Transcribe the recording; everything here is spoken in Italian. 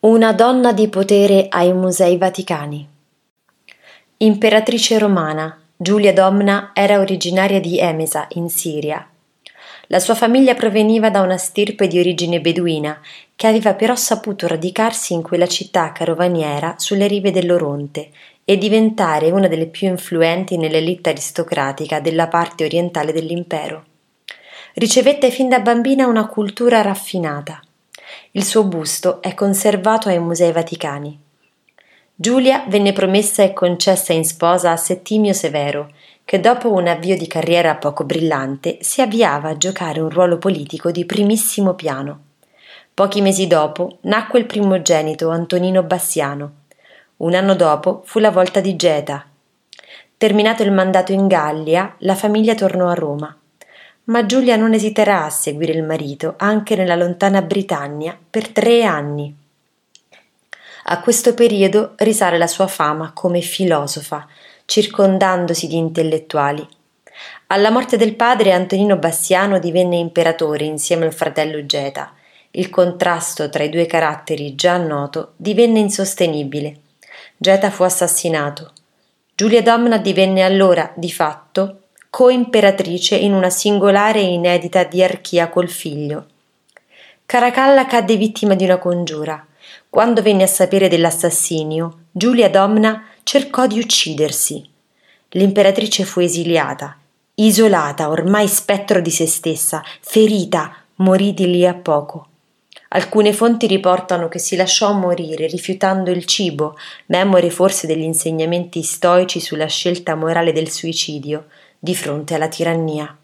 Una donna di potere ai Musei Vaticani. Imperatrice romana, Giulia Domna era originaria di Emesa, in Siria. La sua famiglia proveniva da una stirpe di origine beduina, che aveva però saputo radicarsi in quella città carovaniera sulle rive dell'Oronte e diventare una delle più influenti nell'elite aristocratica della parte orientale dell'impero. Ricevette fin da bambina una cultura raffinata il suo busto è conservato ai Musei Vaticani. Giulia venne promessa e concessa in sposa a Settimio Severo, che dopo un avvio di carriera poco brillante si avviava a giocare un ruolo politico di primissimo piano. Pochi mesi dopo nacque il primogenito Antonino Bassiano. Un anno dopo fu la volta di Geta. Terminato il mandato in Gallia, la famiglia tornò a Roma ma Giulia non esiterà a seguire il marito anche nella lontana Britannia per tre anni. A questo periodo risale la sua fama come filosofa, circondandosi di intellettuali. Alla morte del padre Antonino Bassiano divenne imperatore insieme al fratello Geta. Il contrasto tra i due caratteri già noto divenne insostenibile. Geta fu assassinato. Giulia Domna divenne allora, di fatto, co-imperatrice in una singolare e inedita diarchia col figlio. Caracalla cadde vittima di una congiura. Quando venne a sapere dell'assassinio, Giulia Domna cercò di uccidersi. L'imperatrice fu esiliata, isolata, ormai spettro di se stessa, ferita, morì di lì a poco. Alcune fonti riportano che si lasciò morire rifiutando il cibo, memore forse degli insegnamenti stoici sulla scelta morale del suicidio, di fronte alla tirannia.